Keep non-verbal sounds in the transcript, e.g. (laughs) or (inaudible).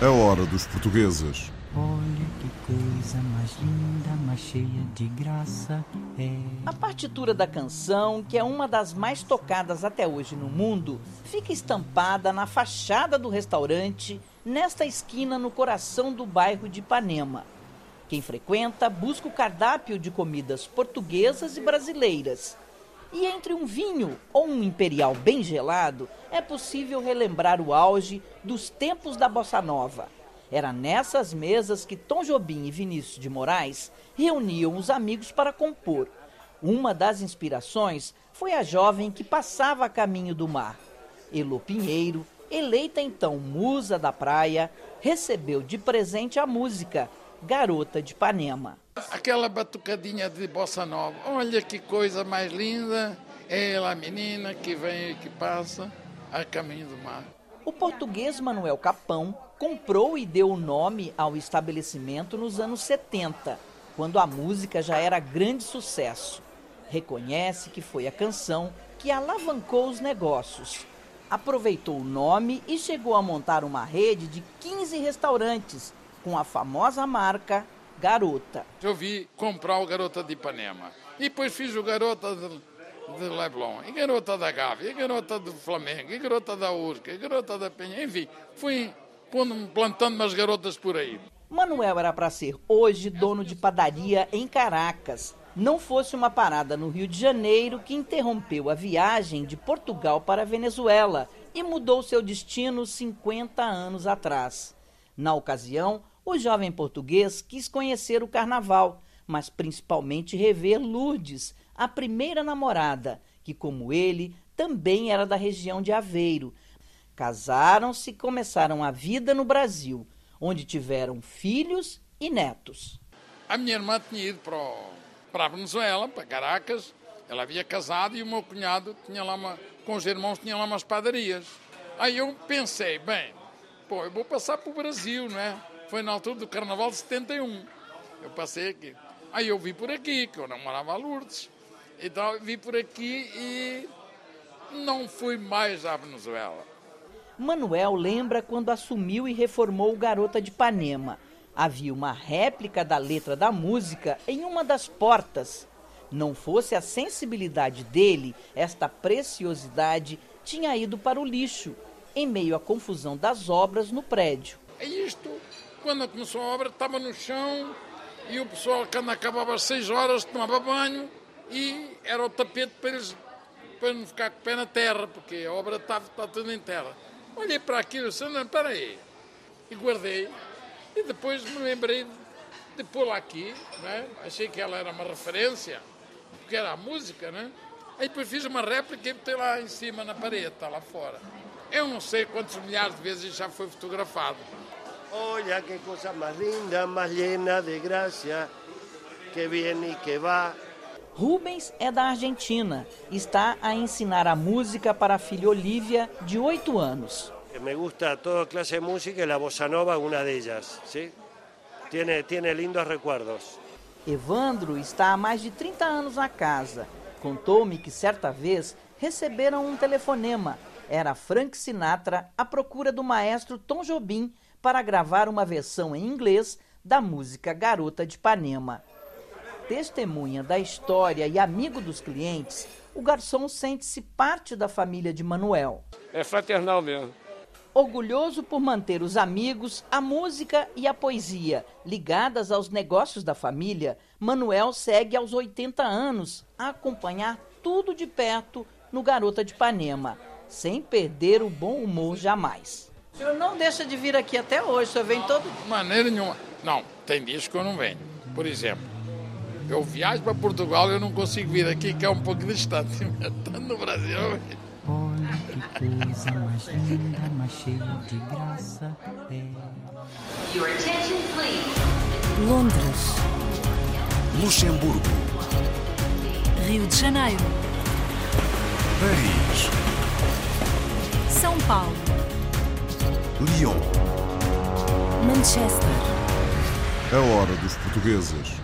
A hora dos portugueses. Olha que coisa mais linda, mais cheia de graça é. A partitura da canção, que é uma das mais tocadas até hoje no mundo, fica estampada na fachada do restaurante, nesta esquina no coração do bairro de Ipanema. Quem frequenta busca o cardápio de comidas portuguesas e brasileiras. E entre um vinho ou um imperial bem gelado, é possível relembrar o auge dos tempos da bossa nova. Era nessas mesas que Tom Jobim e Vinícius de Moraes reuniam os amigos para compor. Uma das inspirações foi a jovem que passava a caminho do mar. Elo Pinheiro, eleita então musa da praia, recebeu de presente a música Garota de Ipanema. Aquela batucadinha de bossa nova. Olha que coisa mais linda. É ela a menina que vem e que passa a caminho do mar. O português Manuel Capão comprou e deu o nome ao estabelecimento nos anos 70, quando a música já era grande sucesso. Reconhece que foi a canção que alavancou os negócios. Aproveitou o nome e chegou a montar uma rede de 15 restaurantes com a famosa marca Garota. Eu vi comprar o Garota de Ipanema. E depois fiz o Garota de, de Leblon, e Garota da Gávea, e Garota do Flamengo, e Garota da Urca, e Garota da Penha. Enfim, fui plantando umas garotas por aí. Manuel era para ser hoje dono de padaria em Caracas. Não fosse uma parada no Rio de Janeiro que interrompeu a viagem de Portugal para a Venezuela e mudou seu destino 50 anos atrás. Na ocasião, o jovem português quis conhecer o carnaval, mas principalmente rever Lourdes, a primeira namorada, que, como ele, também era da região de Aveiro. Casaram-se e começaram a vida no Brasil, onde tiveram filhos e netos. A minha irmã tinha ido para, o, para a Venezuela, para Caracas. Ela havia casado e o meu cunhado tinha lá uma, com os irmãos tinha lá umas padarias. Aí eu pensei, bem, pô, eu vou passar para o Brasil, não é? Foi na altura do Carnaval de 71. Eu passei aqui. Aí eu vi por aqui, que eu namorava a Lourdes. Então vi por aqui e não fui mais à Venezuela. Manuel lembra quando assumiu e reformou o Garota de Ipanema. Havia uma réplica da letra da música em uma das portas. Não fosse a sensibilidade dele, esta preciosidade tinha ido para o lixo, em meio à confusão das obras no prédio. É isto. Quando começou a obra, estava no chão e o pessoal, quando acabava às seis horas, tomava banho e era o tapete para eles para não ficar com o pé na terra, porque a obra estava, está tudo em terra. Olhei para aquilo e disse, não, espera aí. E guardei. E depois me lembrei de pô-la aqui, né? achei que ela era uma referência, porque era a música, né? Aí depois fiz uma réplica e botei lá em cima na parede, está lá fora. Eu não sei quantos milhares de vezes já foi fotografado. Olha que cosa más linda, más llena de gracia, que viene y que va. Rubens é da Argentina. Está a ensinar a música para a filha Olivia, de 8 anos. Me gusta toda clase de música y la bossa nova una de ellas, ¿sí? Tiene, tiene lindos recuerdos. Evandro está há mais de 30 anos na casa. Contou-me que certa vez receberam um telefonema. Era Frank Sinatra à procura do maestro Tom Jobim para gravar uma versão em inglês da música Garota de Ipanema. Testemunha da história e amigo dos clientes, o garçom sente-se parte da família de Manuel. É fraternal mesmo. Orgulhoso por manter os amigos, a música e a poesia ligadas aos negócios da família, Manuel segue aos 80 anos a acompanhar tudo de perto no Garota de Ipanema, sem perder o bom humor jamais. O senhor não deixa de vir aqui até hoje, o senhor vem todo. De maneira nenhuma. Não, tem dias que eu não venho. Por exemplo, eu viajo para Portugal e eu não consigo vir aqui, que é um pouco distante. (laughs) Estando no Brasil. eu venho. Olha que coisa mais linda, mais cheia de graça é. Your attention, please. Londres, Luxemburgo. Rio de Janeiro, Paris. São Paulo, Lyon. Manchester, A hora dos portugueses.